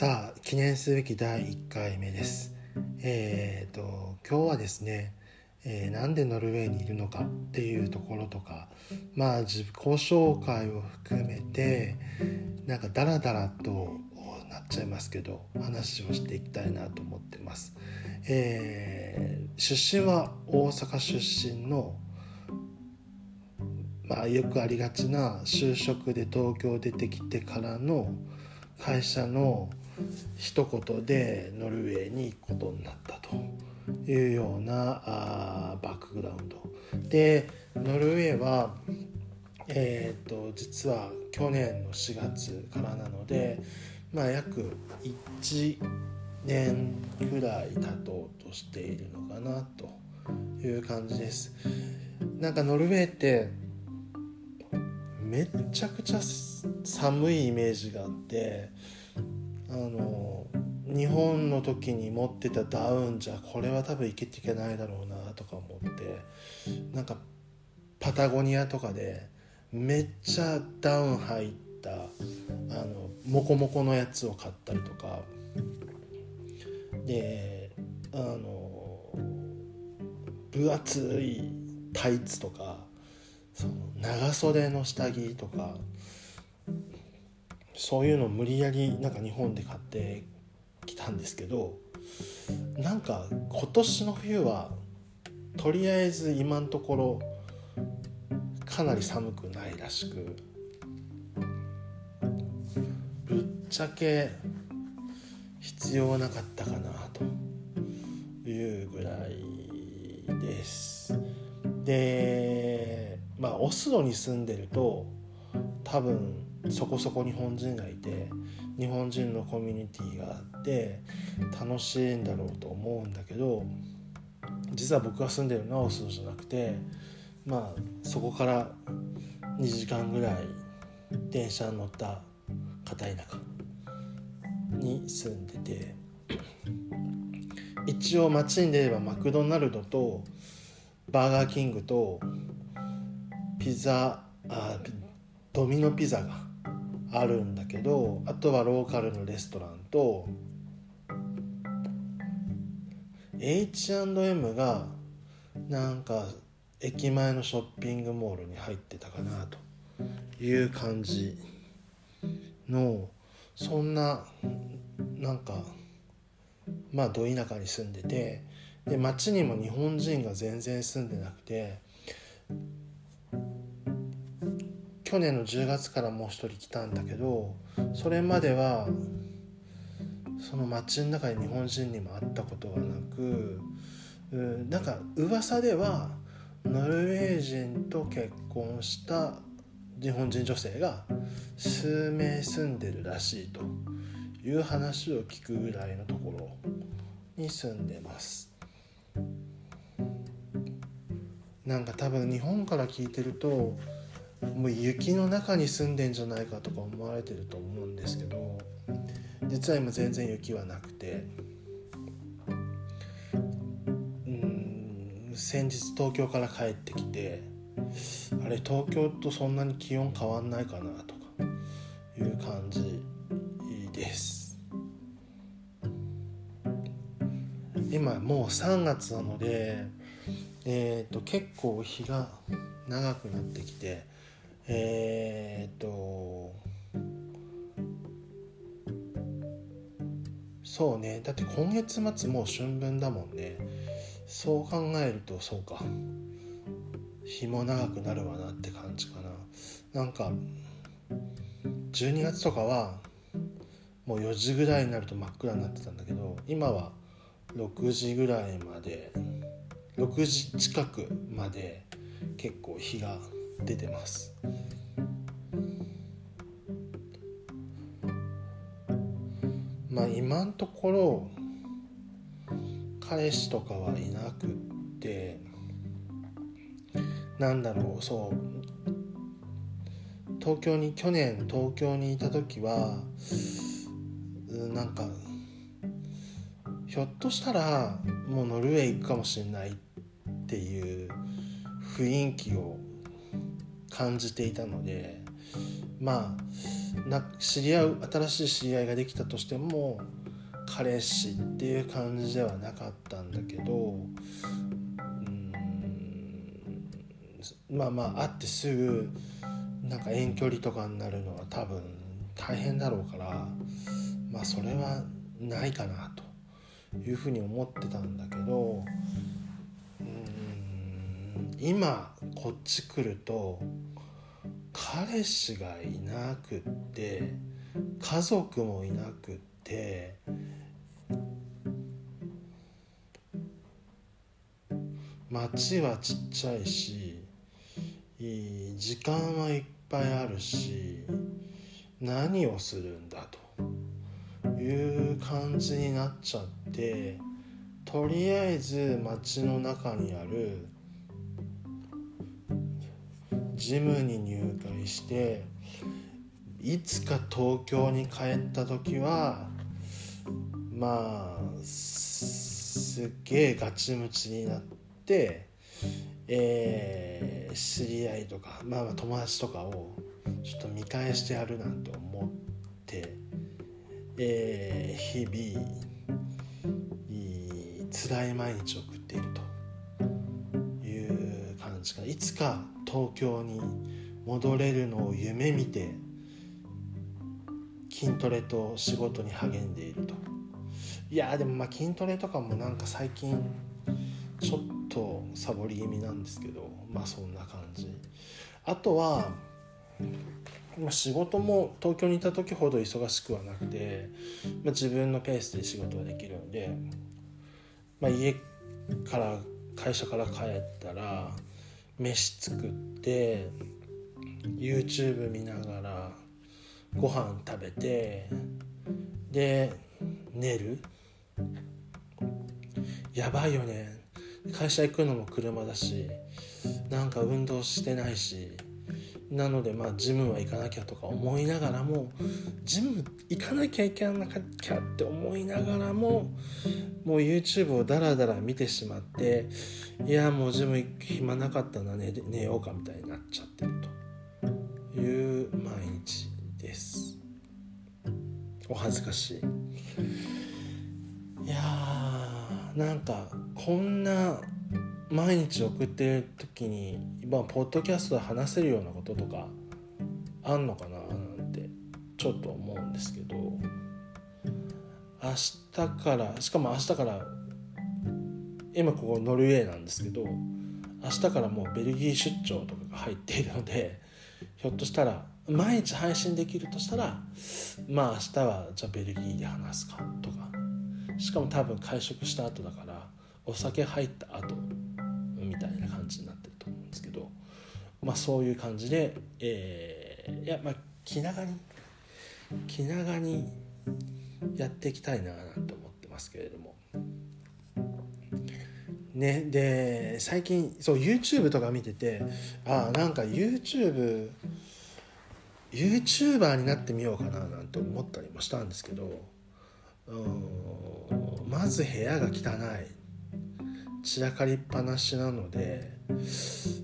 さあ記念すべき第1回目です。えーと今日はですね、えーなんでノルウェーにいるのかっていうところとかまあ自己紹介を含めてなんかダラダラとなっちゃいますけど話をしていきたいなと思ってます、えー出身は大阪出身のまあよくありがちな就職で東京出てきてからの会社の一言でノルウェーに行くことになったというようなあバックグラウンド。でノルウェーはえー、と実は去年の4月からなので、まあ、約1年くらい経とうとしているのかなという感じです。なんかノルウェーってめっちゃくちゃ寒いイメージがあってあの日本の時に持ってたダウンじゃこれは多分いけていけないだろうなとか思ってなんかパタゴニアとかでめっちゃダウン入ったあのモコモコのやつを買ったりとか。であの分厚いタイツとかその長袖の下着とか。そういうの無理やりなんか日本で買ってきたんですけどなんか今年の冬はとりあえず今のところかなり寒くないらしくぶっちゃけ必要なかったかなというぐらいです。でまあオスロに住んでると多分そこそこ日本人がいて日本人のコミュニティがあって楽しいんだろうと思うんだけど実は僕が住んでるのはオスロじゃなくてまあそこから2時間ぐらい電車に乗った片田舎に住んでて一応街に出ればマクドナルドとバーガーキングとピザあドミノピザがあるんだけどあとはローカルのレストランと H&M がなんか駅前のショッピングモールに入ってたかなという感じのそんななんかまあど田舎に住んでてで町にも日本人が全然住んでなくて去年の10月からもう一人来たんだけどそれまではその町の中に日本人にも会ったことがなくうんなんか噂ではノルウェー人と結婚した日本人女性が数名住んでるらしいという話を聞くぐらいのところに住んでます。なんか多分日本から聞いてるともう雪の中に住んでんじゃないかとか思われてると思うんですけど実は今全然雪はなくてうん先日東京から帰ってきてあれ東京とそんなに気温変わんないかなとかいう感じです。今もう3月なのでえー、と結構日が長くなってきてえっ、とそうね。だって今月末もう春分だもんね。そう考えるとそうか。日も長くなるわなって感じかな。なんか12月とかはもう4時ぐらいになると真っ暗になってたんだけど今は6時ぐらいまで6時近くまで結構日が出てます。まあ今のところ彼氏とかはいなくってなんだろうそう東京に去年東京にいた時はうんなんかひょっとしたらもうノルウェー行くかもしれないっていう雰囲気を感じていたのでまあな知り合う新しい知り合いができたとしても彼氏っていう感じではなかったんだけどまあまあ会ってすぐなんか遠距離とかになるのは多分大変だろうからまあそれはないかなというふうに思ってたんだけど今こっち来ると彼氏がいなくって家族もいなくって街はちっちゃいし時間はいっぱいあるし何をするんだという感じになっちゃってとりあえず街の中にあるジムに入会していつか東京に帰った時はまあすっげえガチムチになってえー、知り合いとか、まあ、まあ友達とかをちょっと見返してやるなんて思って、えー、日々辛い毎日を送っているという感じか。いつか東京に戻れるのを夢見て筋トレと仕事に励んでいると。いやでもまあ筋トレとかもなんか最近ちょっとサボり気味なんですけどまあそんな感じ。あとは仕事も東京にいた時ほど忙しくはなくて、まあ、自分のペースで仕事ができるので、まあ、家から会社から帰ったら飯作って YouTube 見ながらご飯食べてで寝る。やばいよね。会社行くのも車だしなんか運動してないし。なのでまあジムは行かなきゃとか思いながらもジム行かなきゃいけなきゃって思いながらももう YouTube をダラダラ見てしまっていやもうジム行く暇なかったな寝寝ようかみたいになっちゃってるという毎日です。お恥ずかしい。いやーなんかこんな毎日送ってる時に今ポッドキャストで話せるようなこととかあんのかななんてちょっと思うんですけど明日からしかも明日から今ここノルウェーなんですけど明日からもうベルギー出張とかが入っているのでひょっとしたら毎日配信できるとしたらまあ明日はじゃあベルギーで話すかとか。しかも多分会食した後だからお酒入った後まあそういう感じで、えー、いやまあ気長に気長にやっていきたいななんて思ってますけれども。ね、で最近そう YouTube とか見ててあなんか YouTube YouTuber になってみようかななんて思ったりもしたんですけどまず部屋が汚い散らかりっぱなしなので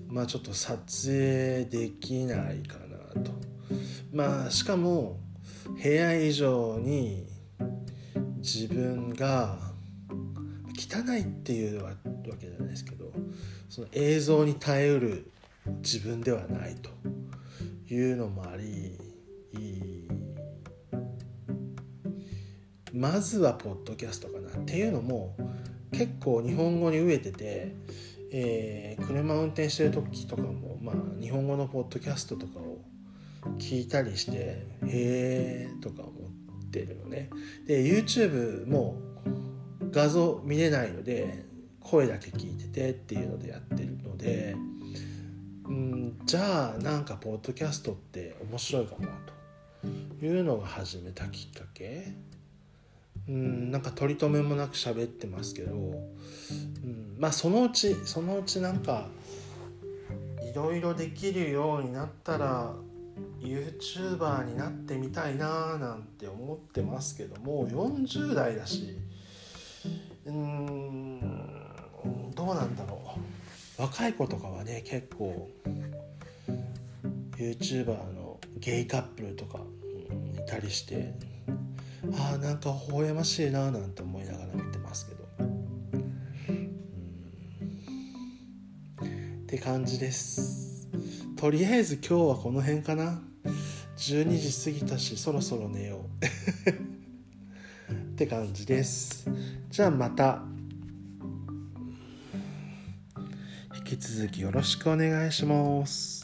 まあちょっと撮影できないかなと。まあしかも部屋以上に自分が汚いっていうわけじゃないですけどその映像に耐えうる自分ではないと。いうのもありまずはポッドキャストかな。っていうのも結構日本語に飢えてて、えー、車運転してる時とかも、まあ、日本語のポッドキャストとかを聞いたりしてへえとか思ってるのね。で YouTube も画像見れないので声だけ聞いててっていうのでやってるのでうんじゃあなんかポッドキャストって面白いかもというのが始めたきっかけ。うん。なんか取り留めもなく喋ってますけど、うん、まあそのうちそのうちなんかいろいろできるようになったら YouTuber になってみたいななんて思ってますけども40代だしうんどうなんだろう。若い子とかはね結構 YouTuber のゲイカップルとかいたりしてああなんか微笑ましいななんて思いながら見てますけど。って感じです。とりあえず今日はこの辺かな。12時過ぎたしそろそろ寝よう。って感じです。じゃあまた。引き続きよろしくお願いします。